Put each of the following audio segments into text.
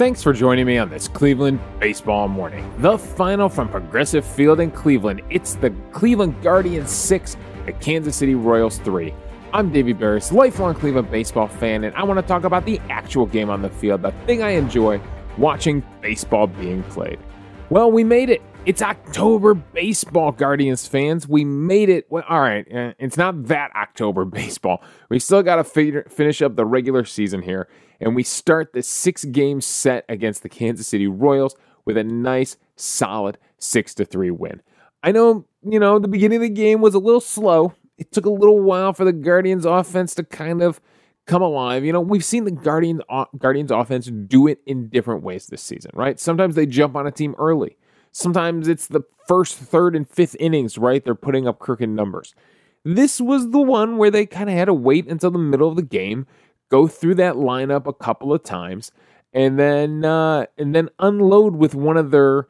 Thanks for joining me on this Cleveland baseball morning. The final from Progressive Field in Cleveland. It's the Cleveland Guardians 6, the Kansas City Royals 3. I'm Davey Berris, lifelong Cleveland baseball fan, and I want to talk about the actual game on the field, the thing I enjoy watching baseball being played. Well, we made it. It's October baseball, Guardians fans. We made it. Well, all right, eh, it's not that October baseball. We still got to finish up the regular season here and we start the six game set against the Kansas City Royals with a nice, solid 6 to 3 win. I know, you know, the beginning of the game was a little slow. It took a little while for the Guardians offense to kind of come alive. You know, we've seen the Guardians Guardians offense do it in different ways this season, right? Sometimes they jump on a team early. Sometimes it's the first, third, and fifth innings, right? They're putting up crooked numbers. This was the one where they kind of had to wait until the middle of the game go through that lineup a couple of times, and then uh, and then unload with one of their,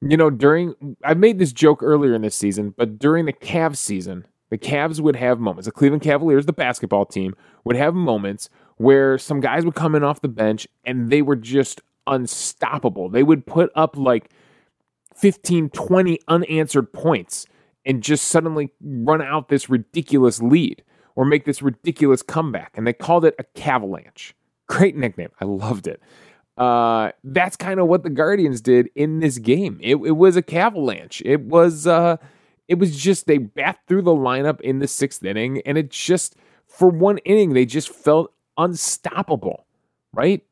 you know, during I made this joke earlier in this season, but during the Cavs season, the Cavs would have moments. The Cleveland Cavaliers, the basketball team, would have moments where some guys would come in off the bench and they were just unstoppable. They would put up like 15, 20 unanswered points and just suddenly run out this ridiculous lead or make this ridiculous comeback. And they called it a Cavalanche. Great nickname. I loved it. Uh, that's kind of what the Guardians did in this game. It, it was a Cavalanche. It was uh, it was just they bat through the lineup in the sixth inning, and it just for one inning they just felt unstoppable, right?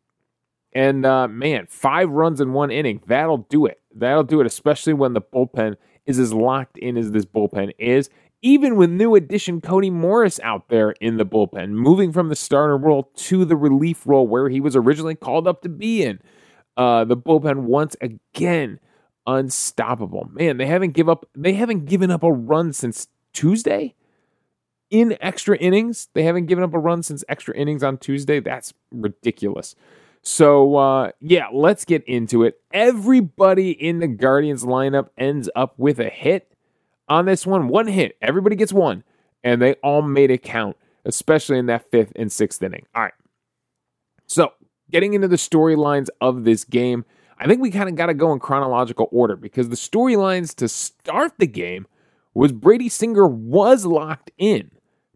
And uh, man, five runs in one inning that'll do it. That'll do it, especially when the bullpen is as locked in as this bullpen is even with new addition Cody Morris out there in the bullpen, moving from the starter role to the relief role where he was originally called up to be in. Uh, the bullpen once again unstoppable. Man, they haven't give up they haven't given up a run since Tuesday in extra innings. They haven't given up a run since extra innings on Tuesday. That's ridiculous. So uh, yeah, let's get into it. Everybody in the Guardians lineup ends up with a hit on this one, one hit. Everybody gets one, and they all made it count, especially in that fifth and sixth inning. All right. So, getting into the storylines of this game, I think we kind of got to go in chronological order because the storylines to start the game was Brady Singer was locked in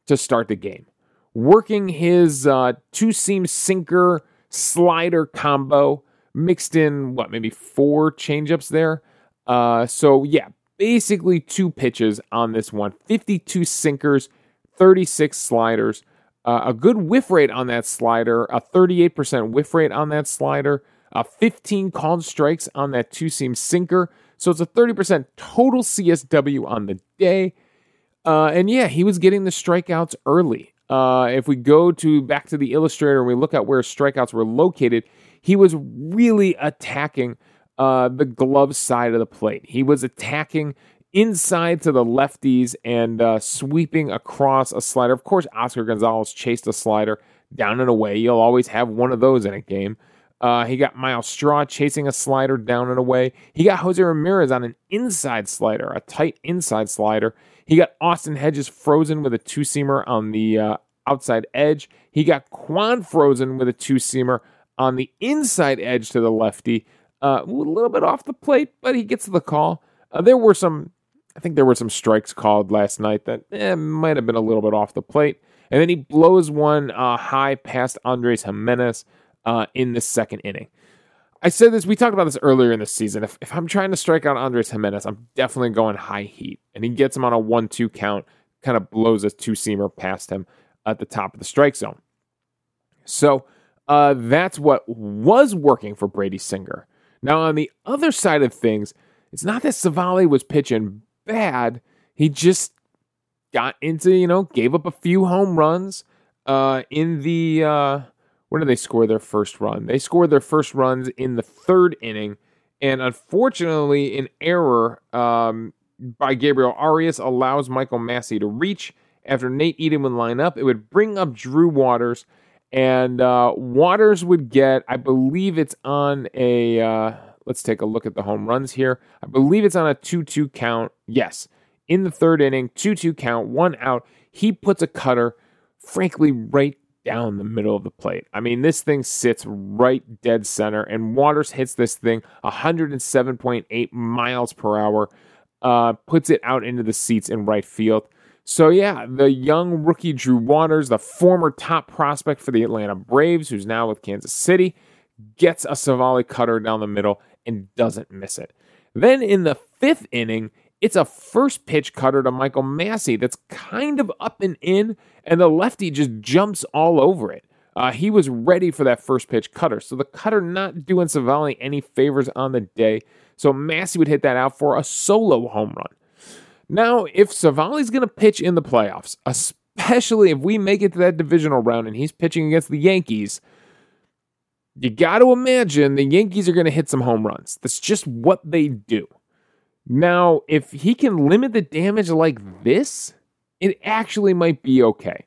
to start the game, working his uh, two seam sinker slider combo, mixed in what maybe four changeups there. Uh, so yeah, basically two pitches on this one 52 sinkers, 36 sliders. Uh, a good whiff rate on that slider, a 38% whiff rate on that slider, a 15 called strikes on that two seam sinker. So it's a 30% total CSW on the day. Uh, and yeah, he was getting the strikeouts early. Uh, if we go to back to the illustrator and we look at where strikeouts were located, he was really attacking uh, the glove side of the plate. He was attacking inside to the lefties and uh, sweeping across a slider. Of course, Oscar Gonzalez chased a slider down and away. You'll always have one of those in a game. Uh, he got Myles Straw chasing a slider down and away. He got Jose Ramirez on an inside slider, a tight inside slider. He got Austin Hedges frozen with a two seamer on the uh, outside edge. He got Kwan frozen with a two seamer on the inside edge to the lefty. Uh, a little bit off the plate, but he gets the call. Uh, there were some, I think there were some strikes called last night that eh, might have been a little bit off the plate. And then he blows one uh, high past Andres Giménez uh, in the second inning. I said this, we talked about this earlier in the season. If, if I'm trying to strike out Andres Giménez, I'm definitely going high heat. And he gets him on a 1 2 count, kind of blows a two seamer past him at the top of the strike zone. So uh, that's what was working for Brady Singer. Now, on the other side of things, it's not that Civale was pitching bad. He just got into, you know, gave up a few home runs uh, in the. Uh, when did they score their first run? They scored their first runs in the third inning. And unfortunately, an error um, by Gabriel Arias allows Michael Massey to reach after Nate Eaton would line up. It would bring up Drew Waters and uh, Waters would get, I believe it's on a, uh, let's take a look at the home runs here. I believe it's on a 2 2 count. Yes. In the third inning, 2 2 count, one out. He puts a cutter, frankly, right down the middle of the plate. I mean, this thing sits right dead center, and Waters hits this thing 107.8 miles per hour, uh, puts it out into the seats in right field. So, yeah, the young rookie Drew Waters, the former top prospect for the Atlanta Braves, who's now with Kansas City, gets a Civale cutter down the middle and doesn't miss it. Then in the fifth inning, it's a first pitch cutter to Michael Massey that's kind of up and in, and the lefty just jumps all over it. Uh, he was ready for that first pitch cutter. So the cutter not doing Civale any favors on the day. So Massey would hit that out for a solo home run. Now, if Civale's going to pitch in the playoffs, especially if we make it to that divisional round and he's pitching against the Yankees, you got to imagine the Yankees are going to hit some home runs. That's just what they do. Now, if he can limit the damage like this, it actually might be okay.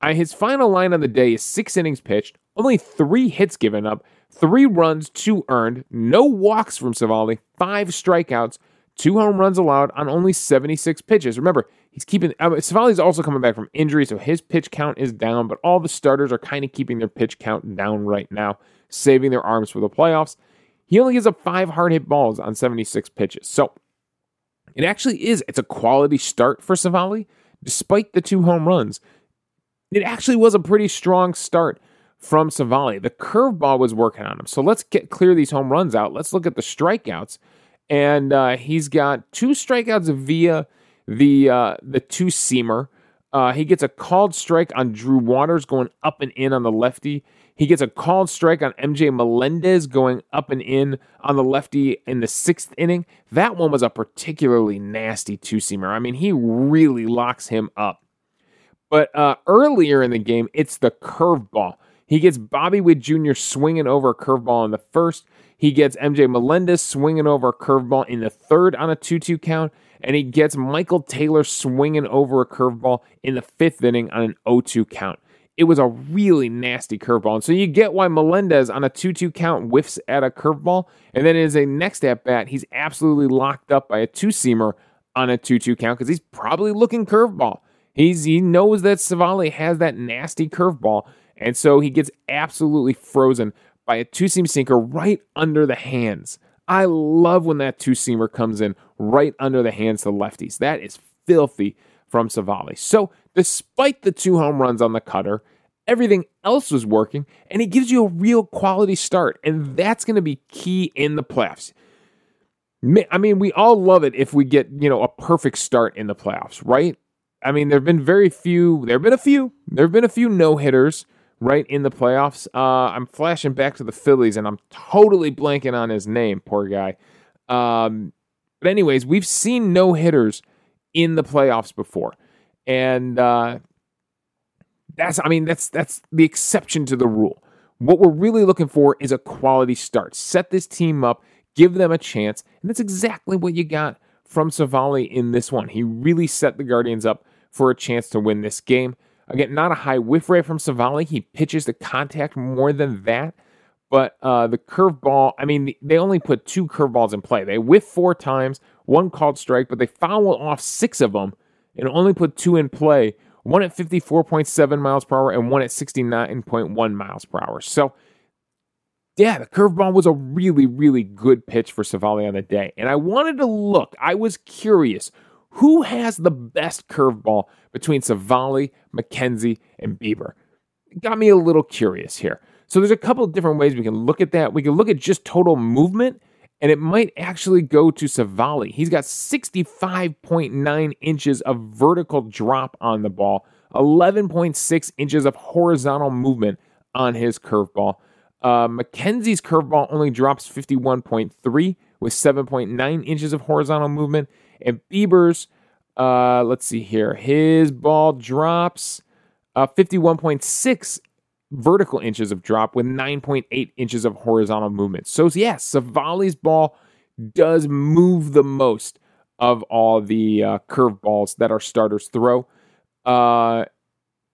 Uh, his final line on the day is six innings pitched, only three hits given up, three runs, two earned, no walks from Civale, five strikeouts, two home runs allowed on only 76 pitches. Remember, he's keeping uh, Civale's also coming back from injury, so his pitch count is down, but all the starters are kind of keeping their pitch count down right now, saving their arms for the playoffs. He only gives up five hard hit balls on 76 pitches. So it actually is. It's a quality start for Civale, despite the two home runs. It actually was a pretty strong start from Civale. The curveball was working on him. So let's get clear these home runs out. Let's look at the strikeouts. And uh, he's got two strikeouts via the uh, the two seamer. Uh, he gets a called strike on Drew Waters going up and in on the lefty. He gets a called strike on MJ Melendez going up and in on the lefty in the sixth inning. That one was a particularly nasty two seamer. I mean, he really locks him up. But uh, earlier in the game, it's the curveball. He gets Bobby Witt Jr. swinging over a curveball in the first. He gets MJ Melendez swinging over a curveball in the third on a 2 2 count. And he gets Michael Taylor swinging over a curveball in the fifth inning on an 0 2 count it was a really nasty curveball. And so you get why Melendez on a 2 2 count whiffs at a curveball. And then as a next at bat, he's absolutely locked up by a two seamer on a 2 2 count because he's probably looking curveball. He's, he knows that Civale has that nasty curveball. And so he gets absolutely frozen by a two seam sinker right under the hands. I love when that two seamer comes in right under the hands of the lefties. That is filthy from Civale. So, despite the two home runs on the cutter, everything else was working, and he gives you a real quality start. And that's going to be key in the playoffs. I mean, we all love it if we get, you know, a perfect start in the playoffs, right? I mean, there have been very few, there have been a few, there have been a few no hitters, right, in the playoffs. Uh, I'm flashing back to the Phillies and I'm totally blanking on his name, poor guy. Um, but, anyways, we've seen no hitters in the playoffs before. And uh, that's, I mean, that's that's the exception to the rule. What we're really looking for is a quality start. Set this team up, give them a chance, and that's exactly what you got from Civale in this one. He really set the Guardians up for a chance to win this game. Again, not a high whiff rate from Civale. He pitches the contact more than that. But uh, the curveball, I mean, they only put two curveballs in play. They whiff four times, one called strike, but they foul off six of them and only put two in play. One at 54.7 miles per hour and one at 69.1 miles per hour. So, yeah, the curveball was a really, really good pitch for Civale on the day. And I wanted to look, I was curious who has the best curveball between Civale, McKenzie, and Bieber? It got me a little curious here. So there's a couple of different ways we can look at that. We can look at just total movement, and it might actually go to Civale. He's got 65.9 inches of vertical drop on the ball, 11.6 inches of horizontal movement on his curveball. Uh, McKenzie's curveball only drops 51.3 with 7.9 inches of horizontal movement. And Bieber's, uh, let's see here, his ball drops uh, 51.6 vertical inches of drop with 9.8 inches of horizontal movement. So, yes, Civale's ball does move the most of all the uh, curve balls that our starters throw. Uh,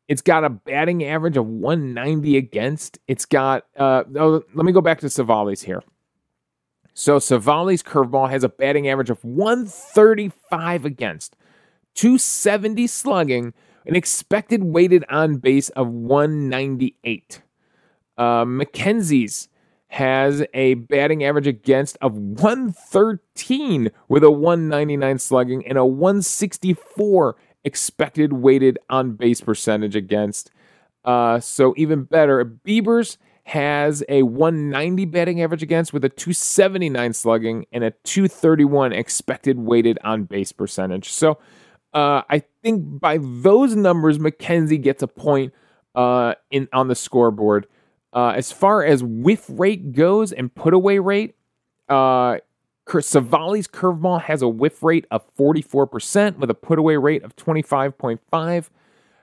it's got a batting average of 190 against. It's got, uh, oh, let me go back to Civale's here. So, Civale's curveball has a batting average of 135 against, 270 slugging, an expected weighted on base of 198. Uh, McKenzie's has a batting average against of 113 with a 199 slugging and a 164 expected weighted on base percentage against. Uh, so even better, Bieber's has a 190 batting average against with a 279 slugging and a 231 expected weighted on base percentage. So uh, I think by those numbers, McKenzie gets a point uh, in on the scoreboard. Uh, as far as whiff rate goes and put away rate, uh, Civale's curveball has a whiff rate of 44% with a put away rate of 25.5.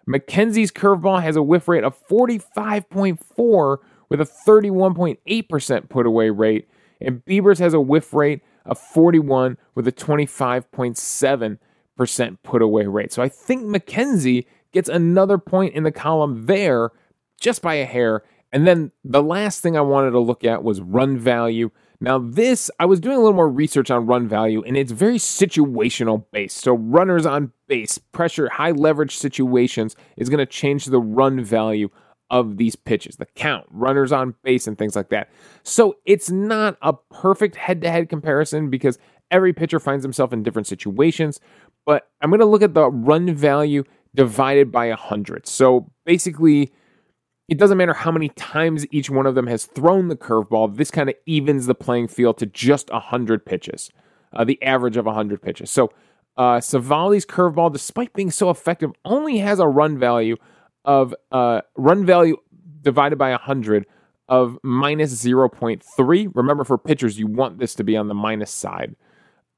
McKenzie's curveball has a whiff rate of 45.4 with a 31.8% put away rate. And Bieber's has a whiff rate of 41 with a 25.7% put away rate. So I think McKenzie gets another point in the column there just by a hair. And then the last thing I wanted to look at was run value. Now, this, I was doing a little more research on run value, and it's very situational based. So, runners on base, pressure, high leverage situations is going to change the run value of these pitches, the count, runners on base, and things like that. So it's not a perfect head to head comparison because every pitcher finds himself in different situations. But I'm going to look at the run value divided by 100. So basically, it doesn't matter how many times each one of them has thrown the curveball, this kind of evens the playing field to just 100 pitches, uh, the average of 100 pitches. So uh, Civale's curveball, despite being so effective, only has a run value of uh, run value divided by 100 of minus 0.3. Remember, for pitchers, you want this to be on the minus side.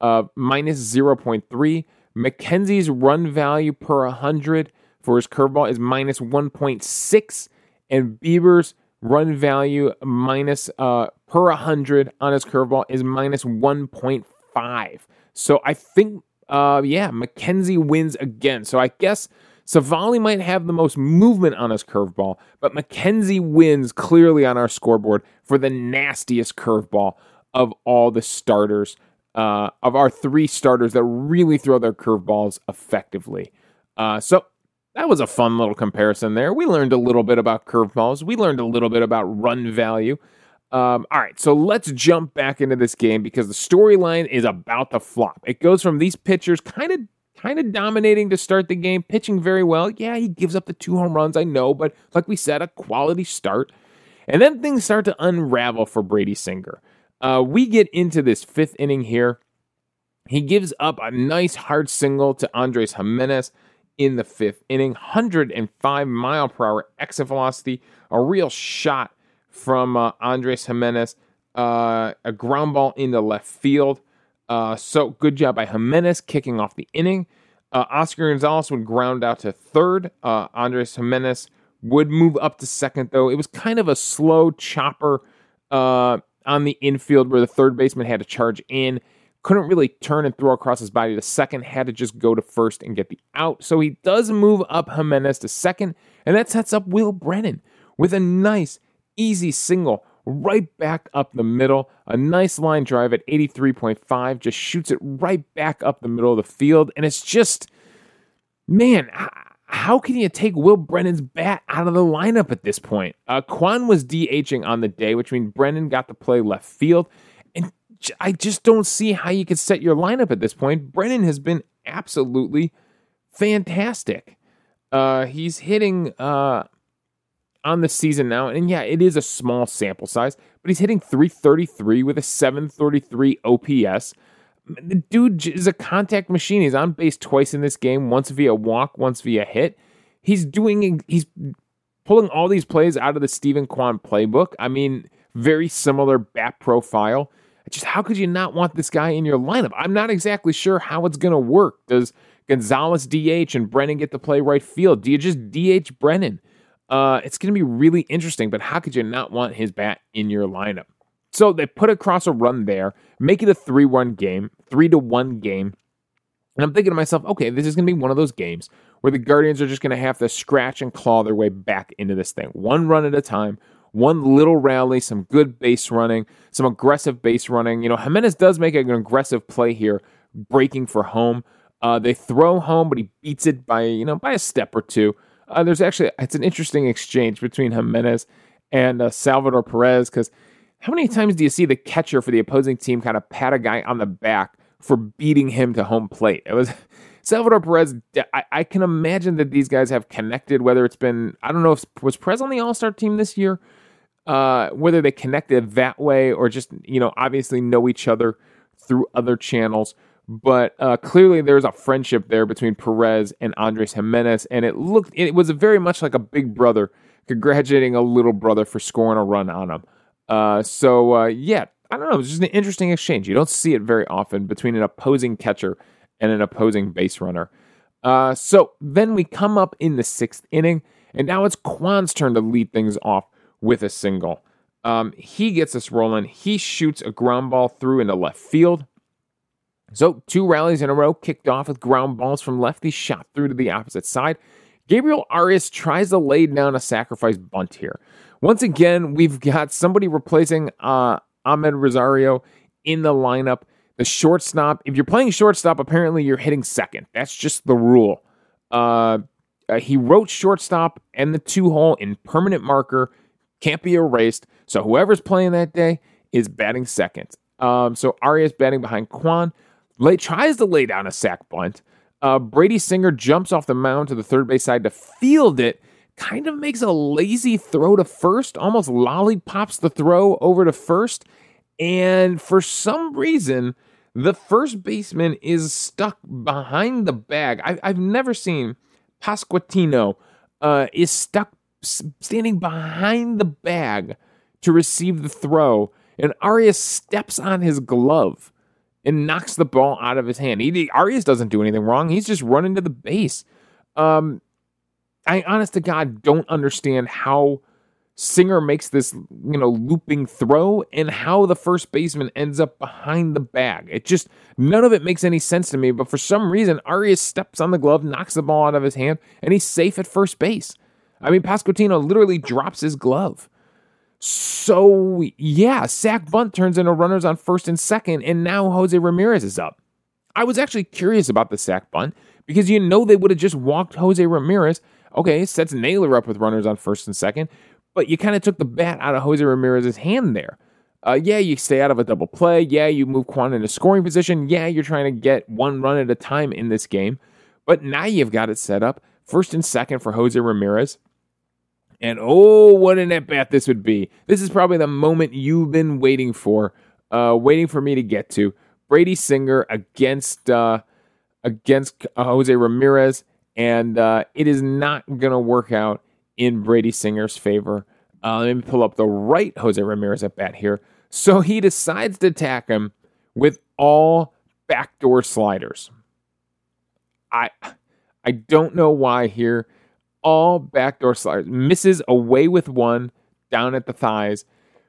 Uh, minus 0.3. McKenzie's run value per 100 for his curveball is minus 1.6, and Bieber's run value minus uh, per 100 on his curveball is minus 1.5. So I think, uh, yeah, McKenzie wins again. So I guess Civale might have the most movement on his curveball, but McKenzie wins clearly on our scoreboard for the nastiest curveball of all the starters, uh, of our three starters that really throw their curveballs effectively. Uh, so that was a fun little comparison there. We learned a little bit about curveballs. We learned a little bit about run value. Um, all right, so let's jump back into this game because the storyline is about to flop. It goes from these pitchers kind of kind of dominating to start the game, pitching very well. Yeah, he gives up the two home runs, I know, but like we said, a quality start. And then things start to unravel for Brady Singer. Uh, we get into this fifth inning here. He gives up a nice hard single to Andres Giménez in the fifth inning, 105 mile per hour exit velocity, a real shot from uh, Andres Giménez, uh, a ground ball into left field. Uh, so good job by Giménez kicking off the inning. Uh, Oscar Gonzalez would ground out to third. Uh, Andres Giménez would move up to second, though. It was kind of a slow chopper uh, on the infield where the third baseman had to charge in. Couldn't really turn and throw across his body to second, had to just go to first and get the out. So he does move up Giménez to second, and that sets up Will Brennan with a nice, easy single right back up the middle. A nice line drive at 83.5 just shoots it right back up the middle of the field. And it's just, man, how can you take Will Brennan's bat out of the lineup at this point? Uh, Kwan was DHing on the day, which means Brennan got to play left field. And I just don't see how you could set your lineup at this point. Brennan has been absolutely fantastic. Uh, he's hitting uh, on the season now. And yeah, it is a small sample size, but he's hitting 333 with a 733 OPS. The dude is a contact machine. He's on base twice in this game, once via walk, once via hit. He's doing, he's pulling all these plays out of the Steven Kwan playbook. I mean, very similar bat profile. Just how could you not want this guy in your lineup? I'm not exactly sure how it's going to work. Does Gonzalez DH and Brennan get to play right field? Do you just DH Brennan? Uh, it's going to be really interesting, but how could you not want his bat in your lineup? So they put across a run there, make it a 3 1 game, 3 to 1 game. And I'm thinking to myself, okay, this is going to be one of those games where the Guardians are just going to have to scratch and claw their way back into this thing, one run at a time, one little rally, some good base running, some aggressive base running. You know, Giménez does make an aggressive play here, breaking for home. Uh, they throw home, but he beats it by you know by a step or two. Uh, there's actually it's an interesting exchange between Giménez and uh, Salvador Perez because how many times do you see the catcher for the opposing team kind of pat a guy on the back for beating him to home plate? It was Salvador Perez. I, I can imagine that these guys have connected. Whether it's been I don't know if was Perez on the All Star team this year, uh, whether they connected that way or just you know obviously know each other through other channels. But uh, clearly, there's a friendship there between Perez and Andres Giménez, and it looked it was very much like a big brother congratulating a little brother for scoring a run on him. Uh, so uh, yeah, I don't know. It's just an interesting exchange. You don't see it very often between an opposing catcher and an opposing base runner. Uh, so then we come up in the sixth inning, and now it's Kwan's turn to lead things off with a single. Um, he gets us rolling. He shoots a ground ball through into left field. So, two rallies in a row kicked off with ground balls from lefty shot through to the opposite side. Gabriel Arias tries to lay down a sacrifice bunt here. Once again, we've got somebody replacing uh, Amed Rosario in the lineup. The shortstop, if you're playing shortstop, apparently you're hitting second. That's just the rule. Uh, uh, he wrote shortstop and the two hole in permanent marker, can't be erased. So whoever's playing that day is batting second. Um, so Arias batting behind Kwan. Lay, tries to lay down a sack bunt. Uh, Brady Singer jumps off the mound to the third base side to field it. Kind of makes a lazy throw to first, almost lollipops the throw over to first. And for some reason, the first baseman is stuck behind the bag. I, have never seen Pasquantino uh, is stuck standing behind the bag to receive the throw, and Arias steps on his glove and knocks the ball out of his hand. He, Arias doesn't do anything wrong. He's just running to the base. Um, I honest to God don't understand how Singer makes this, you know, looping throw and how the first baseman ends up behind the bag. It just none of it makes any sense to me. But for some reason, Arias steps on the glove, knocks the ball out of his hand, and he's safe at first base. I mean, Pasquantino literally drops his glove. So, yeah, sac bunt turns into runners on first and second, and now Jose Ramirez is up. I was actually curious about the sack bunt because you know they would have just walked Jose Ramirez. Okay, sets Naylor up with runners on first and second, but you kind of took the bat out of Jose Ramirez's hand there. Uh, yeah, you stay out of a double play. Yeah, you move Kwan into scoring position. Yeah, you're trying to get one run at a time in this game. But now you've got it set up first and second for Jose Ramirez. And oh, what an at bat this would be. This is probably the moment you've been waiting for, uh, waiting for me to get to. Brady Singer against uh, against uh, Jose Ramirez, and uh, it is not going to work out in Brady Singer's favor. Uh, let me pull up the right Jose Ramirez at bat here. So he decides to attack him with all backdoor sliders. I I don't know why here all backdoor sliders. Misses away with one down at the thighs.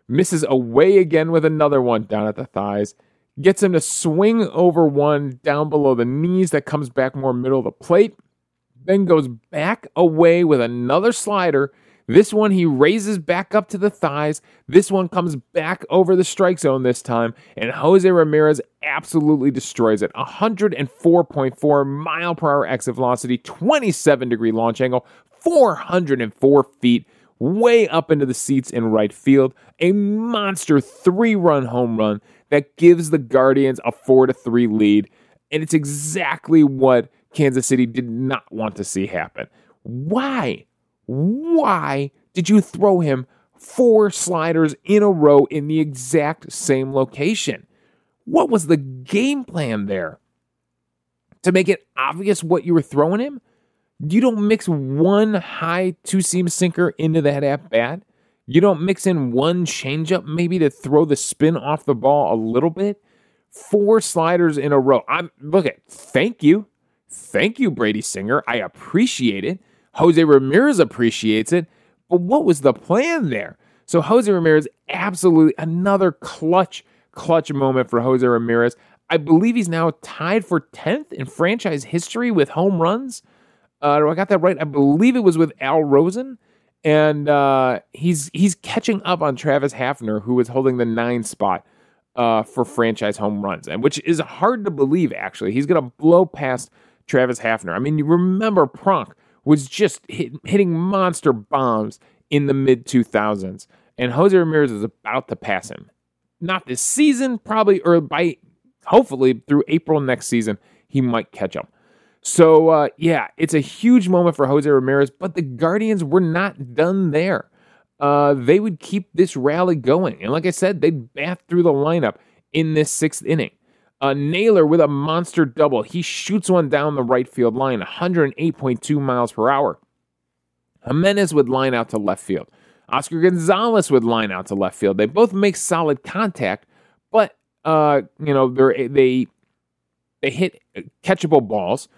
Misses away again with another one down at the thighs. Gets him to swing over one down below the knees that comes back more middle of the plate. Then goes back away with another slider. This one he raises back up to the thighs. This one comes back over the strike zone this time, and Jose Ramirez absolutely destroys it. 104.4 mile per hour exit velocity, 27 degree launch angle, 404 feet way up into the seats in right field. A monster three run home run that gives the Guardians a 4 to 3 lead. And it's exactly what Kansas City did not want to see happen. Why? Why did you throw him four sliders in a row in the exact same location? What was the game plan there? To make it obvious what you were throwing him? You don't mix one high two seam sinker into that at bat. You don't mix in one changeup maybe to throw the spin off the ball a little bit. Four sliders in a row. I'm look at thank you. Thank you, Brady Singer. I appreciate it. Jose Ramirez appreciates it. But what was the plan there? So Jose Ramirez, absolutely another clutch, clutch moment for Jose Ramirez. I believe he's now tied for 10th in franchise history with home runs. Uh, do I got that right? I believe it was with Al Rosen, and uh, he's he's catching up on Travis Hafner, who was holding the nine spot uh, for franchise home runs, and which is hard to believe. Actually, he's going to blow past Travis Hafner. I mean, you remember Pronk was just hit, hitting monster bombs in the mid 2000s, and Jose Ramirez is about to pass him. Not this season, probably, or by hopefully through April next season, he might catch up. So, uh, yeah, it's a huge moment for Jose Ramirez, but the Guardians were not done there. Uh, they would keep this rally going. And like I said, they'd bat through the lineup in this sixth inning. A Naylor with a monster double. He shoots one down the right field line, 108.2 miles per hour. Giménez would line out to left field. Oscar Gonzalez would line out to left field. They both make solid contact, but uh, you know they they hit catchable balls.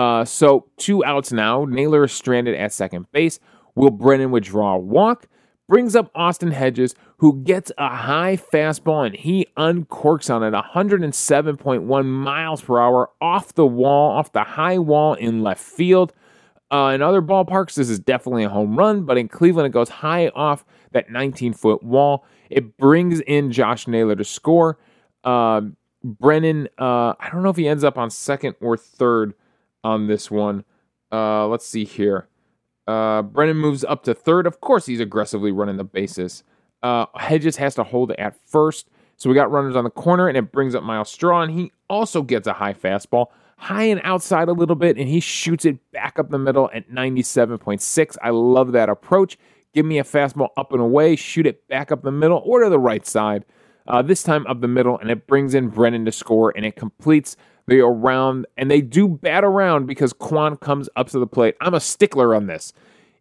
Uh, so two outs now. Naylor is stranded at second base. Will Brennan withdraw a walk, brings up Austin Hedges, who gets a high fastball and he uncorks on it 107.1 miles per hour off the wall, off the high wall in left field. Uh, in other ballparks, this is definitely a home run, but in Cleveland, it goes high off that 19 foot wall. It brings in Josh Naylor to score. Uh, Brennan, uh, I don't know if he ends up on second or third on this one. Uh, let's see here. Uh, Brennan moves up to third. Of course, he's aggressively running the bases. Uh, Hedges has to hold it at first. So we got runners on the corner, and it brings up Myles Straw, and he also gets a high fastball, high and outside a little bit, and he shoots it back up the middle at 97.6. I love that approach. Give me a fastball up and away, shoot it back up the middle or to the right side. Uh, this time up the middle, and it brings in Brennan to score, and it completes they around and they do bat around because Kwan comes up to the plate. I'm a stickler on this.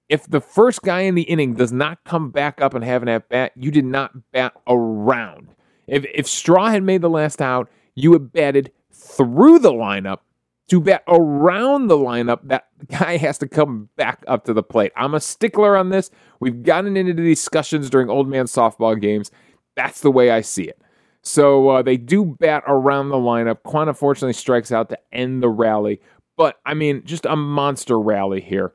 If the first guy in the inning does not come back up and have an at bat, you did not bat around. If if Straw had made the last out, you had batted through the lineup to bat around the lineup. That guy has to come back up to the plate. I'm a stickler on this. We've gotten into discussions during old man softball games. That's the way I see it. So uh, they do bat around the lineup. Kwan unfortunately strikes out to end the rally. But I mean, just a monster rally here.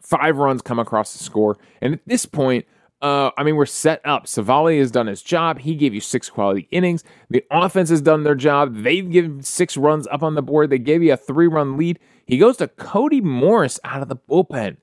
Five runs come across the score. And at this point, uh, I mean, we're set up. Civale has done his job. He gave you six quality innings. The offense has done their job. They've given six runs up on the board. They gave you a three run lead. He goes to Cody Morris out of the bullpen.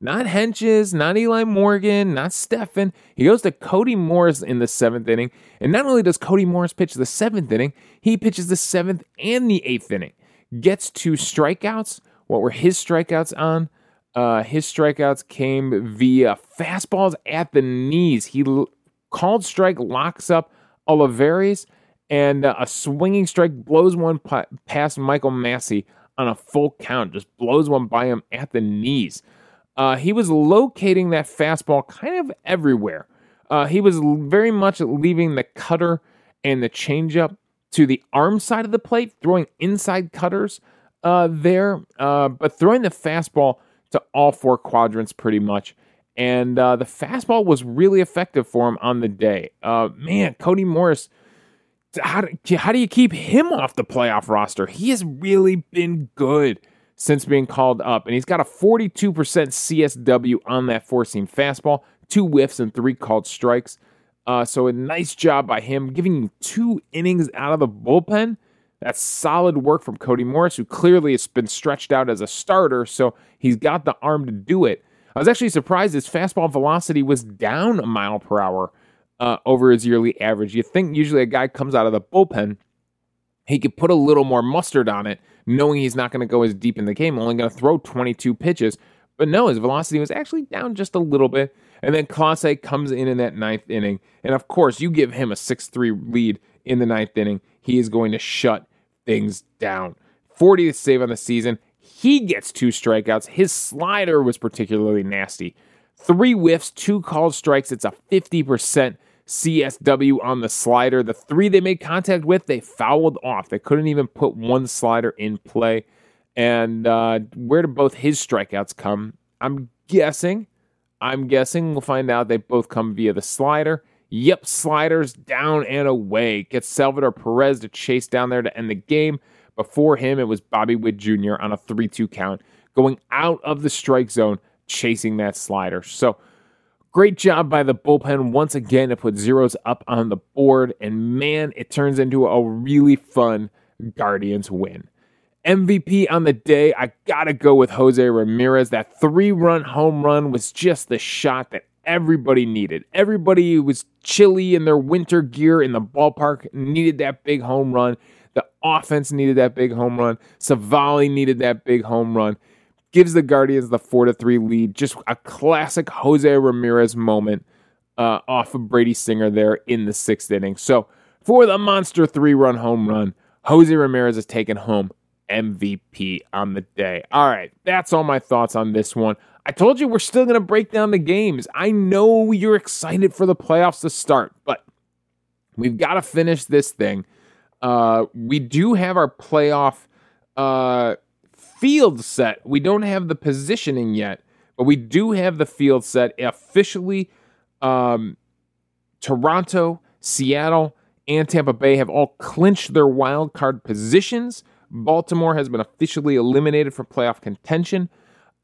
Not Hentges, not Eli Morgan, not Stephan. He goes to Cody Morris in the seventh inning. And not only does Cody Morris pitch the seventh inning, he pitches the seventh and the eighth inning. Gets two strikeouts. What were his strikeouts on? Uh, his strikeouts came via fastballs at the knees. He l- called strike, locks up Olivares, and uh, a swinging strike blows one p- past Michael Massey on a full count. Just blows one by him at the knees. Uh, he was locating that fastball kind of everywhere. Uh, he was very much leaving the cutter and the changeup to the arm side of the plate, throwing inside cutters uh, there, uh, but throwing the fastball to all four quadrants pretty much. And uh, the fastball was really effective for him on the day. Uh, man, Cody Morris, how do, how do you keep him off the playoff roster? He has really been good since being called up, and he's got a 42% CSW on that four seam fastball, two whiffs and three called strikes. Uh, so a nice job by him, giving you two innings out of the bullpen. That's solid work from Cody Morris, who clearly has been stretched out as a starter, so he's got the arm to do it. I was actually surprised his fastball velocity was down a mile per hour uh, over his yearly average. You think usually a guy comes out of the bullpen, he could put a little more mustard on it knowing he's not going to go as deep in the game, only going to throw 22 pitches. But no, his velocity was actually down just a little bit. And then Clase comes in in that ninth inning. And of course, you give him a 6 3 lead in the ninth inning. He is going to shut things down. 40th save on the season. He gets two strikeouts. His slider was particularly nasty. Three whiffs, two called strikes. It's a 50% CSW on the slider. The three they made contact with, they fouled off. They couldn't even put one slider in play. And uh, where do both his strikeouts come? I'm guessing. I'm guessing we'll find out they both come via the slider. Yep, sliders down and away. Gets Salvador Perez to chase down there to end the game. Before him, it was Bobby Witt Jr. on a 3 2 count, going out of the strike zone, chasing that slider. So, Great job by the bullpen once again to put zeros up on the board. And man, it turns into a really fun Guardians win. MVP on the day, I gotta go with Jose Ramirez. That three run home run was just the shot that everybody needed. Everybody was chilly in their winter gear in the ballpark needed that big home run. The offense needed that big home run. Civale needed that big home run. Gives the Guardians the four to three lead. Just a classic Jose Ramirez moment uh, off of Brady Singer there in the sixth inning. So for the monster three run home run, Jose Ramirez is taken home MVP on the day. All right, that's all my thoughts on this one. I told you we're still going to break down the games. I know you're excited for the playoffs to start, but we've got to finish this thing. Uh, we do have our playoff uh, field set. We don't have the positioning yet, but we do have the field set officially. Um, Toronto, Seattle, and Tampa Bay have all clinched their wild card positions. Baltimore has been officially eliminated from playoff contention.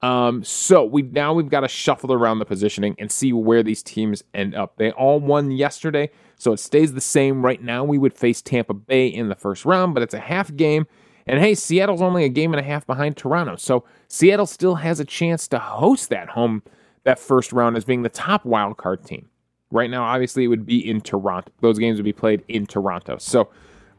Um, so we now we've got to shuffle around the positioning and see where these teams end up. They all won yesterday, so it stays the same. Right now, we would face Tampa Bay in the first round, but it's a half game. And hey, Seattle's only a game and a half behind Toronto, so Seattle still has a chance to host that home that first round as being the top wild card team. Right now, obviously, it would be in Toronto. Those games would be played in Toronto. So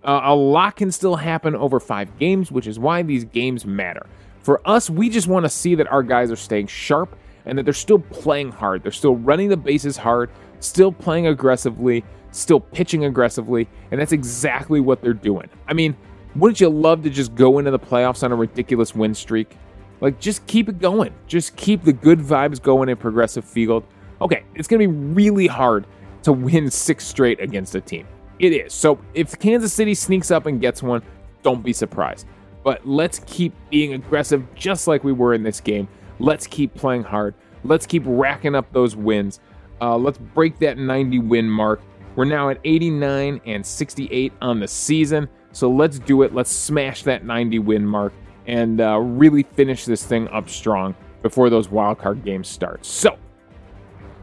uh, a lot can still happen over five games, which is why these games matter. For us, we just want to see that our guys are staying sharp and that they're still playing hard. They're still running the bases hard, still playing aggressively, still pitching aggressively, and that's exactly what they're doing. I mean, wouldn't you love to just go into the playoffs on a ridiculous win streak? Like, just keep it going. Just keep the good vibes going in Progressive Field. Okay, it's going to be really hard to win six straight against a team. It is. So if Kansas City sneaks up and gets one, don't be surprised. But let's keep being aggressive just like we were in this game. Let's keep playing hard. Let's keep racking up those wins. Uh, let's break that 90 win mark. We're now at 89 and 68 on the season. So let's do it. Let's smash that 90 win mark and uh, really finish this thing up strong before those wildcard games start. So,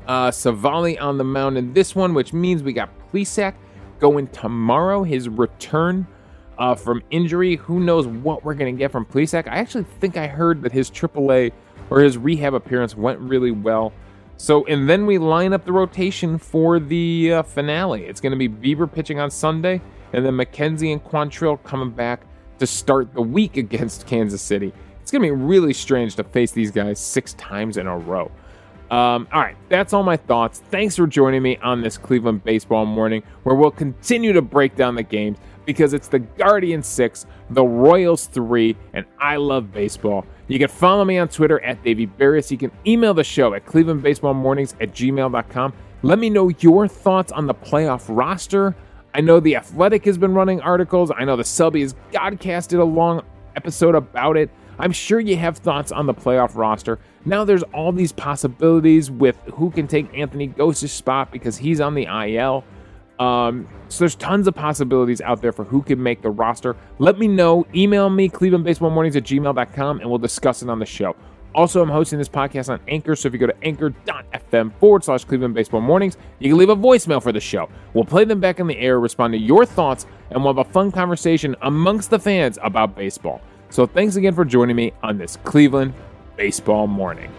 uh, Civale on the mound in this one, which means we got Plesac going tomorrow. His return uh, from injury. Who knows what we're going to get from Plesac? I actually think I heard that his AAA or his rehab appearance went really well. So, and then we line up the rotation for the uh, finale. It's going to be Bieber pitching on Sunday, and then McKenzie and Quantrill coming back to start the week against Kansas City. It's going to be really strange to face these guys six times in a row. Um, all right, that's all my thoughts. Thanks for joining me on this Cleveland baseball morning, where we'll continue to break down the games because it's the Guardians 6, the Royals 3, and I love baseball. You can follow me on Twitter at Davey Berris. You can email the show at clevelandbaseballmornings at gmail.com. Let me know your thoughts on the playoff roster. I know The Athletic has been running articles. I know the Selby has godcasted a long episode about it. I'm sure you have thoughts on the playoff roster. Now there's all these possibilities with who can take Anthony Gose's spot because he's on the IL. Um, so there's tons of possibilities out there for who can make the roster. Let me know. Email me, clevelandbaseballmornings at gmail.com, and we'll discuss it on the show. Also, I'm hosting this podcast on Anchor, so if you go to anchor.fm forward slash Cleveland Baseball Mornings, you can leave a voicemail for the show. We'll play them back in the air, respond to your thoughts, and we'll have a fun conversation amongst the fans about baseball. So thanks again for joining me on this Cleveland Baseball Morning.